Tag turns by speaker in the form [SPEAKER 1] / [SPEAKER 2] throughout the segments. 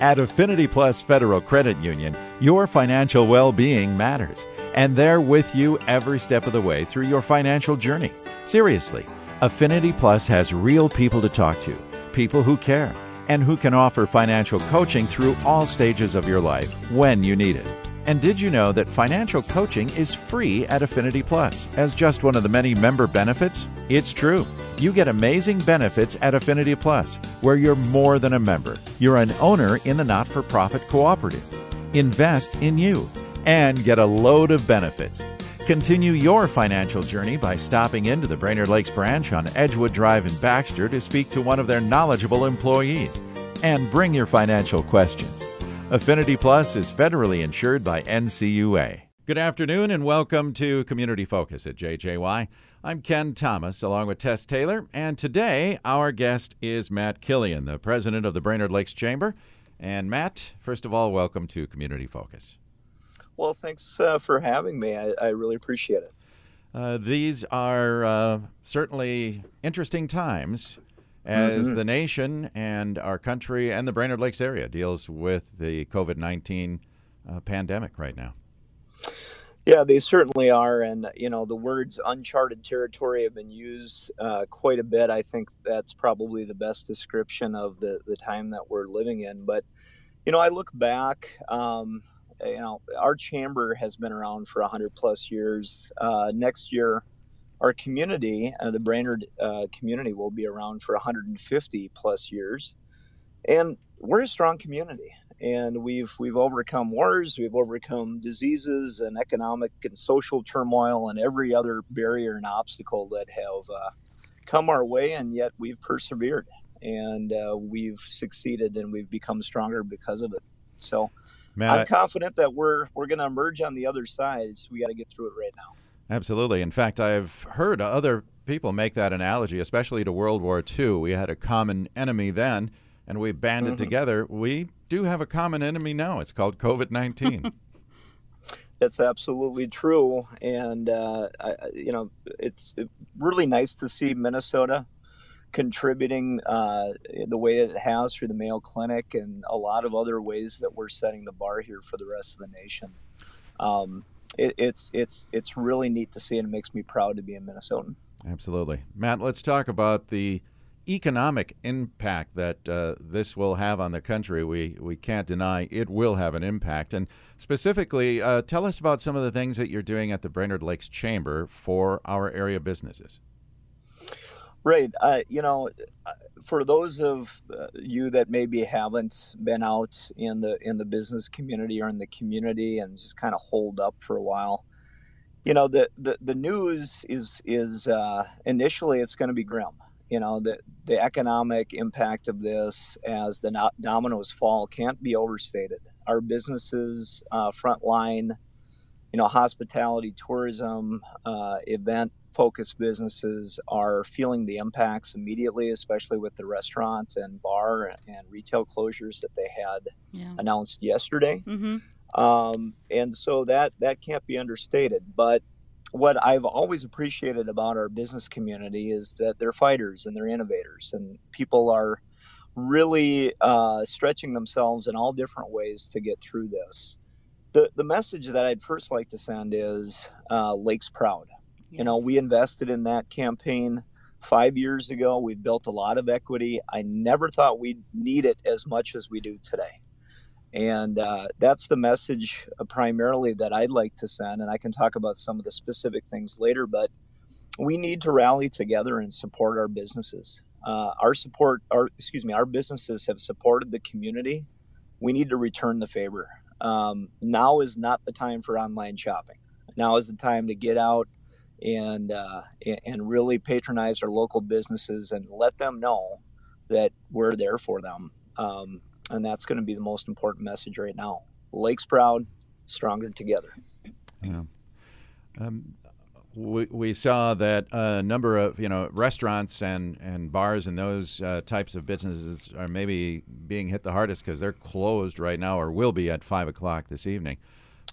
[SPEAKER 1] At Affinity Plus Federal Credit Union, your financial well being matters, and they're with you every step of the way through your financial journey. Seriously, Affinity Plus has real people to talk to, people who care, and who can offer financial coaching through all stages of your life when you need it. And did you know that financial coaching is free at Affinity Plus as just one of the many member benefits? It's true. You get amazing benefits at Affinity Plus, where you're more than a member. You're an owner in the not for profit cooperative. Invest in you and get a load of benefits. Continue your financial journey by stopping into the Brainerd Lakes branch on Edgewood Drive in Baxter to speak to one of their knowledgeable employees. And bring your financial questions. Affinity Plus is federally insured by NCUA. Good afternoon and welcome to Community Focus at JJY. I'm Ken Thomas along with Tess Taylor, and today our guest is Matt Killian, the president of the Brainerd Lakes Chamber. And Matt, first of all, welcome to Community Focus.
[SPEAKER 2] Well, thanks uh, for having me. I, I really appreciate it.
[SPEAKER 1] Uh, these are uh, certainly interesting times as
[SPEAKER 2] Mm-hmm.
[SPEAKER 1] the nation and our country and the Brainerd Lakes area deals with the COVID 19 uh, pandemic right now.
[SPEAKER 2] Yeah, they certainly are. And, you know, the words uncharted territory have been used uh, quite a bit. I think that's probably the best description of the, the time that we're living in. But, you know, I look back, um, you know, our chamber has been around for 100 plus years. Uh, next year, our community, uh, the Brainerd uh, community, will be around for 150 plus years. And we're a strong community and we've we've overcome wars, we've overcome diseases and economic and social turmoil and every other barrier and obstacle that have uh, come our way, and yet we've persevered and uh, we've succeeded and we've become stronger because of it. So
[SPEAKER 1] Matt,
[SPEAKER 2] I'm confident that we're we're going to emerge on the other side. So we got to get through it right now.
[SPEAKER 1] Absolutely. In fact, I've heard other people make that analogy, especially to World War II. We had a common enemy then, and we banded
[SPEAKER 2] Mhm.
[SPEAKER 1] together. We do have a common enemy now. It's called COVID 19.
[SPEAKER 2] That's absolutely true, and uh, I, I- you know it's really nice to see Minnesota contributing uh, the way it has through the Mayo Clinic and a lot of other ways that we're setting the bar here for the rest of the nation. Um, it, it's it's it's really neat to see, and it makes me proud to be a Minnesotan.
[SPEAKER 1] Absolutely. Matt, let's talk about the economic impact that uh, this will have on the country. We, we can't deny it will have an impact. And specifically, uh, tell us about some of the things that you're doing at the Brainerd Lakes Chamber for our area businesses.
[SPEAKER 2] Right. Uh, you know, uh, for those of uh, you that maybe haven't been out in the in the business community or in the community and just kind of hold up for a while, you know, the the, the news is is uh, initially it's going to be grim. You know, the the economic impact of this as the dominoes fall can't be overstated. Our businesses, uh, frontline, you know, hospitality, tourism, uh, event focused businesses are feeling the impacts immediately, especially with the restaurant and bar and retail closures that they had
[SPEAKER 3] Yeah.
[SPEAKER 2] announced yesterday.
[SPEAKER 3] Mm-hmm.
[SPEAKER 2] Um, and so that that can't be understated. But what I've always appreciated about our business community is that they're fighters and they're innovators, and people are really uh, stretching themselves in all different ways to get through this. The, the message that I'd first like to send is uh, Lakes Proud. You know, we invested in that campaign five years ago. We've built a lot of equity. I never thought we'd need it as much as we do today. And uh, that's the message uh, primarily that I'd like to send. And I can talk about some of the specific things later, but we need to rally together and support our businesses. Uh, our support, our excuse me, our businesses have supported the community. We need to return the favor. Um, now is not the time for online shopping. Now is the time to get out and uh, and really patronize our local businesses and let them know that we're there for them. Um, and that's going to be the most important message right now. Lakes proud, stronger together.
[SPEAKER 1] Yeah. Um, we, we saw that a number of you know restaurants and, and bars and those uh, types of businesses are maybe being hit the hardest because they're closed right now or will be at five o'clock this evening.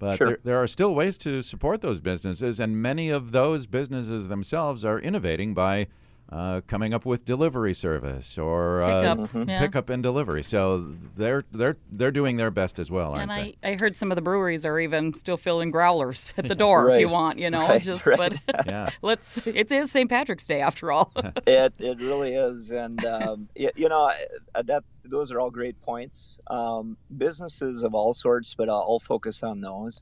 [SPEAKER 1] But
[SPEAKER 2] Sure.
[SPEAKER 1] there, there are still ways to support those businesses, and many of those businesses themselves are innovating by uh, coming up with delivery service or uh,
[SPEAKER 3] Pickup, yeah.
[SPEAKER 1] pickup and delivery. So they're they're they're doing their best as well, aren't
[SPEAKER 3] And
[SPEAKER 1] they?
[SPEAKER 3] I, I heard some of the breweries are even still filling growlers at the door if you want, you know.
[SPEAKER 2] Right,
[SPEAKER 3] just
[SPEAKER 2] right.
[SPEAKER 3] but
[SPEAKER 1] yeah.
[SPEAKER 3] let's it is St. Patrick's Day after all.
[SPEAKER 2] it it really is, and um, y- you know that those are all great points. Um, businesses of all sorts, but I'll, I'll focus on those.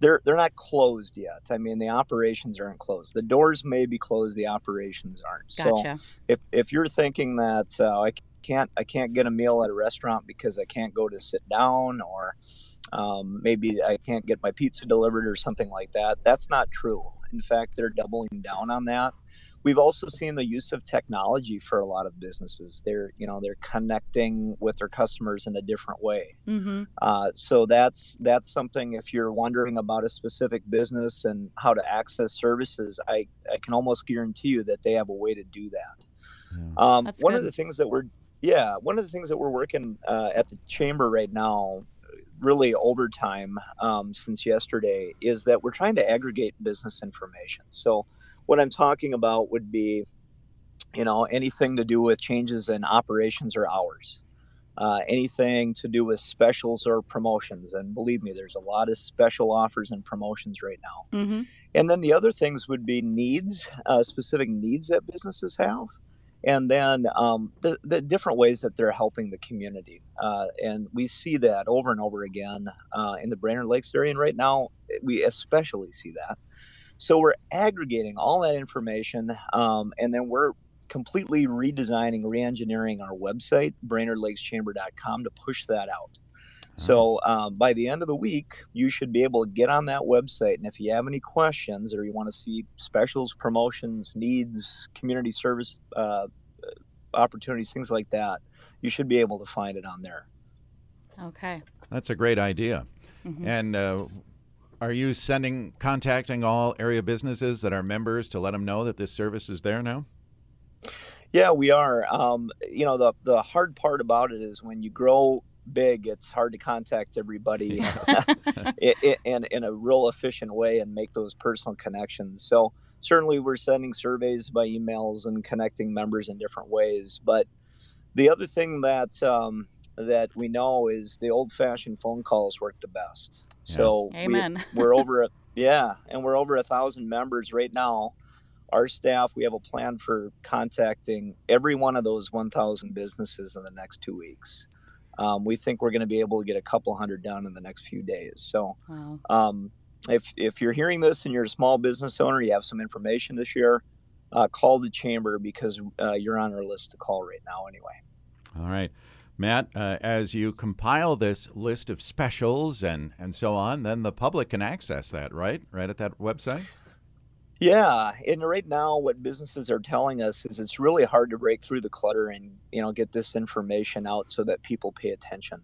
[SPEAKER 2] They're they're not closed yet. I mean, the operations aren't closed. The doors may be closed. The operations aren't. So if if you're thinking that uh, I can't I can't get a meal at a restaurant because I can't go to sit down or um, maybe I can't get my pizza delivered or something like that, that's not true. In fact, they're doubling down on that. We've also seen the use of technology for a lot of businesses. They're you know they're connecting with their customers in a different way.
[SPEAKER 3] mm-hmm.
[SPEAKER 2] Uh, so that's that's something. If you're wondering about a specific business and how to access services, I, I can almost guarantee you that they have a way to do that.
[SPEAKER 1] Yeah.
[SPEAKER 2] Um,
[SPEAKER 3] That's
[SPEAKER 2] one of the things that we're yeah one of the things that we're working uh, at the chamber right now, really overtime um, since yesterday, is that we're trying to aggregate business information. So what I'm talking about would be, you know, anything to do with changes in operations or hours. Uh, anything to do with specials or promotions. And believe me, there's a lot of special offers and promotions right now.
[SPEAKER 3] Mm-hmm.
[SPEAKER 2] And then the other things would be needs, uh, specific needs that businesses have, and then um, the, the different ways that they're helping the community. Uh, and we see that over and over again uh, in the Brainerd Lakes area. And right now, we especially see that. So we're aggregating all that information, um, and then we're completely redesigning, re-engineering our website, BrainerdLakesChamber.com, to push that out. So um, by the end of the week, you should be able to get on that website. And if you have any questions or you want to see specials, promotions, needs, community service uh, opportunities, things like that, you should be able to find it on there.
[SPEAKER 3] Okay.
[SPEAKER 1] That's a great idea.
[SPEAKER 3] Mhm.
[SPEAKER 1] And uh, are you sending, contacting all area businesses that are members to let them know that this service is there now?
[SPEAKER 2] Yeah, we are. Um, you know, the the hard part about it is when you grow big, it's hard to contact everybody i- i- in in a real efficient way and make those personal connections. So certainly, we're sending surveys by emails and connecting members in different ways. But the other thing that um, that we know is the old-fashioned phone calls work the best.
[SPEAKER 1] Yeah.
[SPEAKER 2] So we,
[SPEAKER 3] Amen.
[SPEAKER 2] we're over a yeah and we're over a thousand members right now our staff we have a plan for contacting every one of those 1000 businesses in the next two weeks um, we think we're going to be able to get a couple hundred done in the next few days so
[SPEAKER 3] Wow.
[SPEAKER 2] um, if, if you're hearing this and you're a small business owner you have some information to share uh, call the chamber because uh, you're on our list to call right now anyway
[SPEAKER 1] All right. Matt, uh, as you compile this list of specials and, and so on, then the public can access that, right? Right at that website?
[SPEAKER 2] Yeah, and right now, what businesses are telling us is it's really hard to break through the clutter and you know get this information out so that people pay attention.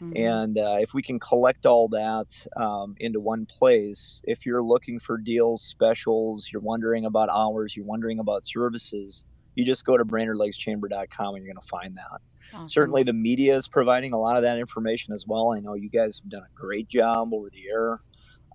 [SPEAKER 3] Mhm.
[SPEAKER 2] And uh, if we can collect all that um, into one place, if you're looking for deals, specials, you're wondering about hours, you're wondering about services, you just go to BrainerdLakesChamber.com and you're going to find that.
[SPEAKER 3] Awesome.
[SPEAKER 2] Certainly, the media is providing a lot of that information as well. I know you guys have done a great job over the air,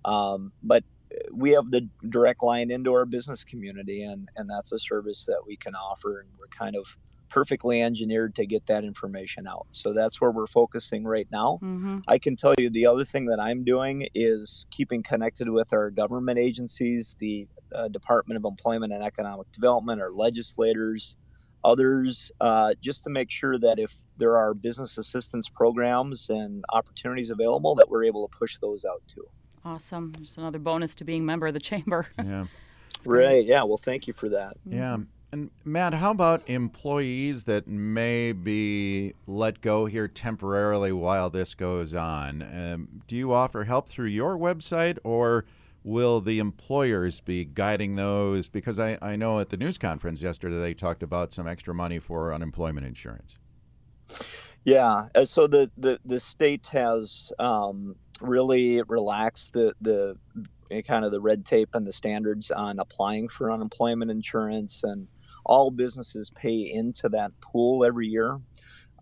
[SPEAKER 2] um, but we have the direct line into our business community, and and that's a service that we can offer, and we're kind of perfectly engineered to get that information out. So that's where we're focusing right now.
[SPEAKER 3] Mm-hmm.
[SPEAKER 2] I can tell you the other thing that I'm doing is keeping connected with our government agencies, the uh, Department of Employment and Economic Development, our legislators, others, uh, just to make sure that if there are business assistance programs and opportunities available, that we're able to push those out too.
[SPEAKER 3] Awesome. Just another bonus to being member of the chamber.
[SPEAKER 1] Yeah.
[SPEAKER 2] Right. Yeah. Well, thank you for that.
[SPEAKER 1] Yeah. And Matt, how about employees that may be let go here temporarily while this goes on? Um, do you offer help through your website or will the employers be guiding those? Because I, I know at the news conference yesterday they talked about some extra money for unemployment insurance.
[SPEAKER 2] Yeah. uh, So the the, the state has um, really relaxed the the uh, kind of the red tape and the standards on applying for unemployment insurance, and all businesses pay into that pool every year.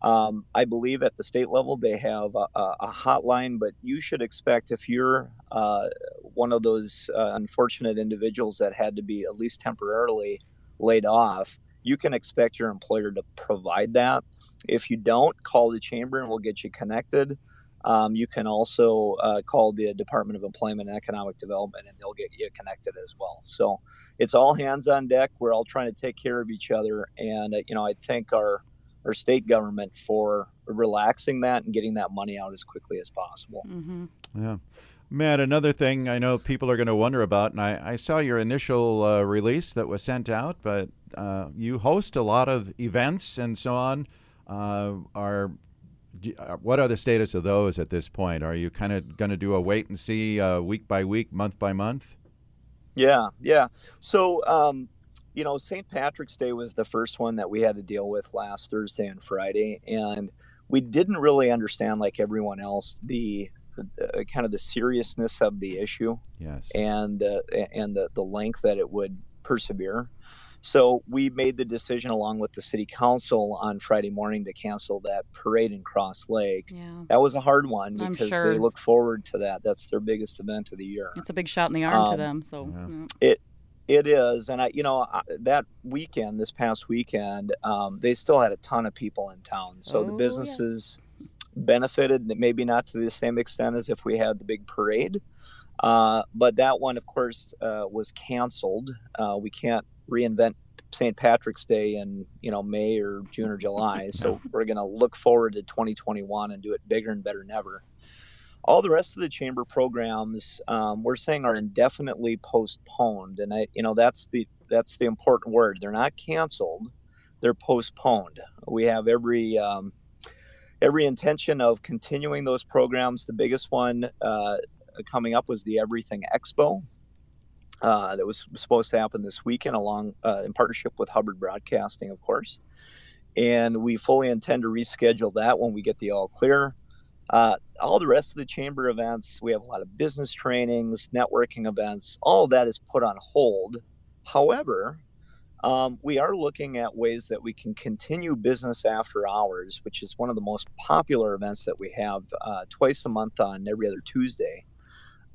[SPEAKER 2] Um, I believe at the state level they have a, a hotline, but you should expect if you're uh, one of those uh, unfortunate individuals that had to be at least temporarily laid off, you can expect your employer to provide that. If you don't, call the chamber and we'll get you connected. Um, you can also uh, call the Department of Employment and Economic Development, and they'll get you connected as well. So it's all hands on deck. We're all trying to take care of each other, and uh, you know I thank our our state government for relaxing that and getting that money out as quickly as possible.
[SPEAKER 3] Mm-hmm.
[SPEAKER 1] Yeah. Matt, another thing I know people are going to wonder about, and I, I saw your initial uh, release that was sent out, but uh, you host a lot of events and so on. Uh, are what are the status of those at this point? Are you kind of going to do a wait and see uh, week by week, month by month?
[SPEAKER 2] Yeah, yeah. So, um, you know, St. Patrick's Day was the first one that we had to deal with last Thursday and Friday, and we didn't really understand, like everyone else, the uh, kind of the seriousness of the issue,
[SPEAKER 1] yes,
[SPEAKER 2] and the and the the length that it would persevere. So we made the decision along with the city council on Friday morning to cancel that parade in Cross Lake.
[SPEAKER 3] Yeah.
[SPEAKER 2] That was a hard one because
[SPEAKER 3] sure.
[SPEAKER 2] they look forward to that. That's their biggest event of the year.
[SPEAKER 3] It's a big shot in the arm to
[SPEAKER 2] Um,
[SPEAKER 3] them. So
[SPEAKER 1] yeah.
[SPEAKER 3] yeah.
[SPEAKER 2] It is, and I, you know, I, that weekend, this past weekend, um, they still had a ton of people in town. So
[SPEAKER 3] Oh,
[SPEAKER 2] the
[SPEAKER 3] yes.
[SPEAKER 2] businesses benefited, maybe not to the same extent as if we had the big parade. Uh, but that one, of course, uh, was canceled. Uh, we can't reinvent St. Patrick's Day in you know May or June or July. So we're going to look forward to 2021 and do it bigger and better than ever. All the rest of the chamber programs, um, we're saying are indefinitely postponed, and I, you know, that's the that's the important word. They're not canceled; they're postponed. We have every um, every intention of continuing those programs. The biggest one uh, coming up was the Everything Expo. Uh, that was supposed to happen this weekend, along uh, in partnership with Hubbard Broadcasting, of course. And we fully intend to reschedule that when we get the all clear. Uh, all the rest of the chamber events, we have a lot of business trainings, networking events. All that is put on hold. However, um, we are looking at ways that we can continue business after hours, which is one of the most popular events that we have uh, twice a month on every other Tuesday.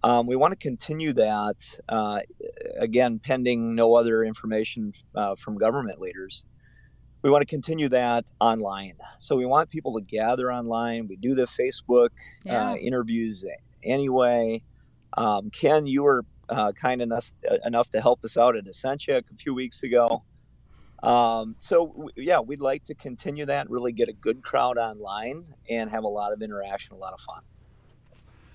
[SPEAKER 2] Um, we want to continue that, uh, again, pending no other information uh, from government leaders. We want to continue that online. So we want people to gather online. We do the Facebook
[SPEAKER 3] Yeah.
[SPEAKER 2] uh, interviews anyway. Um, Ken, you were uh, kind enough, enough to help us out at Essentia a few weeks ago. Um, so, w- yeah, we'd like to continue that, really get a good crowd online and have a lot of interaction, a lot of fun.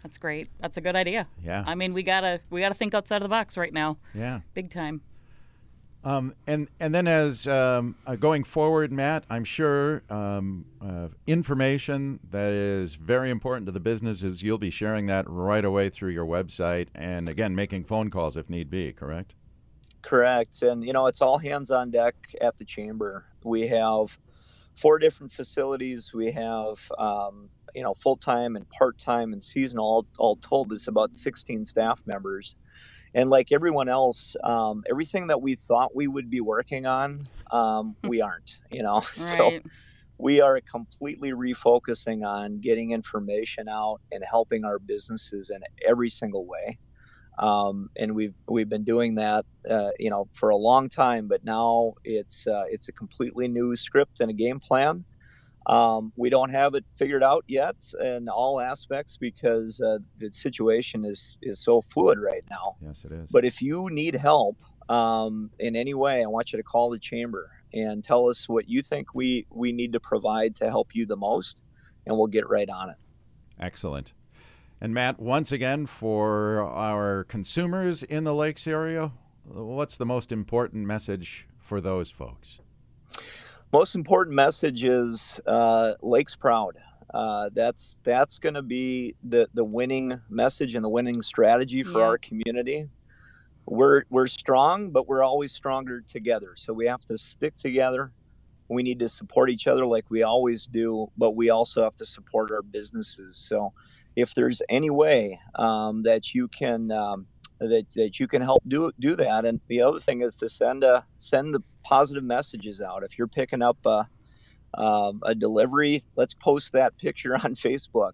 [SPEAKER 3] That's great. That's a good idea.
[SPEAKER 1] Yeah.
[SPEAKER 3] I mean, we gotta we gotta think outside of the box right now,
[SPEAKER 1] Yeah.
[SPEAKER 3] big time.
[SPEAKER 1] Um, and and then as um, uh, going forward, Matt, I'm sure um, uh, information that is very important to the businesses. You'll be sharing that right away through your website, and again, making phone calls if need be. Correct?
[SPEAKER 2] Correct. And, you know, it's all hands on deck at the chamber. We have four different facilities. We have, um, you know, full time and part time and seasonal. All, all told, it's about 16 staff members. And like everyone else, um, everything that we thought we would be working on, um, we aren't, you know. So we are completely refocusing on getting information out and helping our businesses in every single way. Um, and we've we've been doing that, uh, you know, for a long time. But now it's uh, it's a completely new script and a game plan. Um, we don't have it figured out yet in all aspects because uh, the situation is is so fluid right now.
[SPEAKER 1] Yes, it is.
[SPEAKER 2] But if you need help um, in any way, I want you to call the chamber and tell us what you think we we need to provide to help you the most, and we'll get right on it.
[SPEAKER 1] Excellent. And Matt, once again, for our consumers in the Lakes area, what's the most important message for those folks?
[SPEAKER 2] Most important message is uh, Lake's proud. Uh, that's that's going to be the the winning message and the winning strategy for
[SPEAKER 3] Yeah.
[SPEAKER 2] our community. We're we're strong, but we're always stronger together. So we have to stick together. We need to support each other like we always do, but we also have to support our businesses. So if there's any way um, that you can um, that, that you can help do do that, and the other thing is to send a send the positive messages out. If you're picking up a, um, a delivery, let's post that picture on Facebook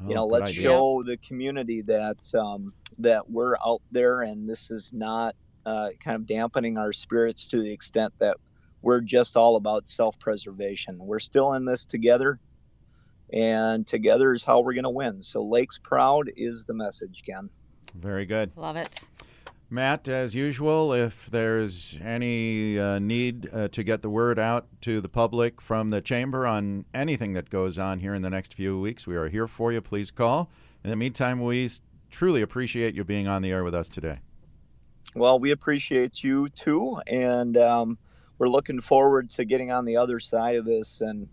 [SPEAKER 2] you
[SPEAKER 1] Oh,
[SPEAKER 2] know let's
[SPEAKER 1] idea.
[SPEAKER 2] show the community that um, that we're out there and this is not uh, kind of dampening our spirits to the extent that we're just all about self preservation. We're still in this together, and together is how we're going to win. So, Lakes Proud is the message, Ken.
[SPEAKER 1] Very good.
[SPEAKER 3] Love it.
[SPEAKER 1] Matt, as usual, if there's any uh, need uh, to get the word out to the public from the Chamber on anything that goes on here in the next few weeks, we are here for you. Please call. In the meantime, we truly appreciate you being on the air with us today.
[SPEAKER 2] Well, we appreciate you too. And um, we're looking forward to getting on the other side of this and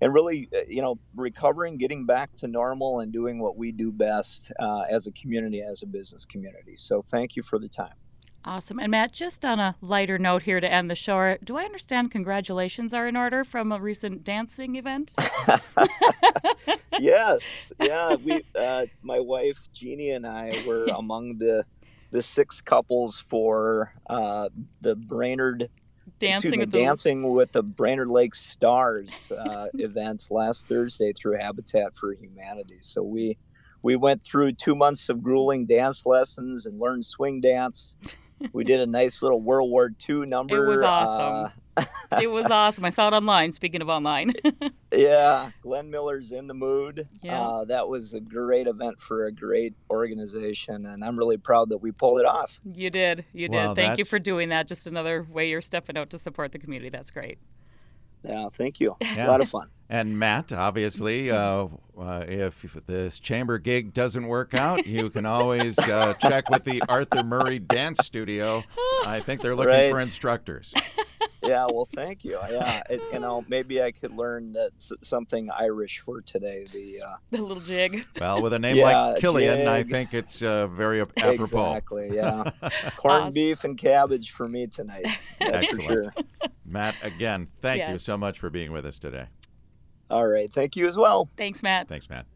[SPEAKER 2] and really, uh, you know, recovering, getting back to normal, and doing what we do best uh, as a community, as a business community. So, thank you for the time.
[SPEAKER 3] Awesome. And Matt, just on a lighter note here to end the show, do I understand congratulations are in order from a recent dancing event?
[SPEAKER 2] yes. Yeah. We, uh, my wife Jeannie and I were among the the six couples for uh, the Brainerd
[SPEAKER 3] dancing
[SPEAKER 2] me,
[SPEAKER 3] with
[SPEAKER 2] dancing the... with the Brainerd Lake Stars uh, event last Thursday through Habitat for Humanity. So we we went through two months of grueling dance lessons and learned swing dance. We did a nice little World War II number.
[SPEAKER 3] It was awesome. Uh, it was awesome. I saw it online. Speaking of online.
[SPEAKER 2] yeah, Glenn Miller's in the mood. Yeah. Uh, that was a great event for a great organization, and I'm really proud that we pulled it off.
[SPEAKER 3] You did. You did. Well, Thank that's... you for doing that. Just another way you're stepping out to support the community. That's great.
[SPEAKER 2] Yeah, thank you. Yeah. A lot of fun.
[SPEAKER 1] And Matt, obviously, uh, uh, if this chamber gig doesn't work out, you can always uh, check with the Arthur Murray Dance Studio. I think they're looking right. for instructors
[SPEAKER 2] yeah, well, thank you. Yeah, it, you know, maybe I could learn that something Irish for today. The uh,
[SPEAKER 3] the little jig.
[SPEAKER 1] Well, with a name yeah, like Killian, jig. I think it's uh, very apropos.
[SPEAKER 2] Exactly. Yeah, corned awesome. beef and cabbage for me tonight. That's
[SPEAKER 1] Excellent.
[SPEAKER 2] for sure.
[SPEAKER 1] Matt, again, thank yes. you so much for being with us today.
[SPEAKER 2] All right, thank you as well.
[SPEAKER 3] Thanks, Matt.
[SPEAKER 1] Thanks, Matt.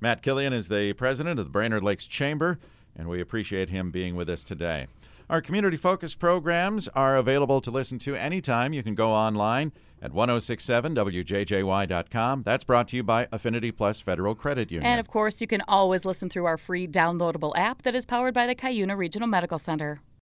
[SPEAKER 1] Matt Killian is the president of the Brainerd Lakes Chamber, and we appreciate him being with us today. Our community focused programs are available to listen to anytime. You can go online at 1067wjjy.com. That's brought to you by Affinity Plus Federal Credit Union.
[SPEAKER 3] And of course, you can always listen through our free downloadable app that is powered by the Cuyuna Regional Medical Center.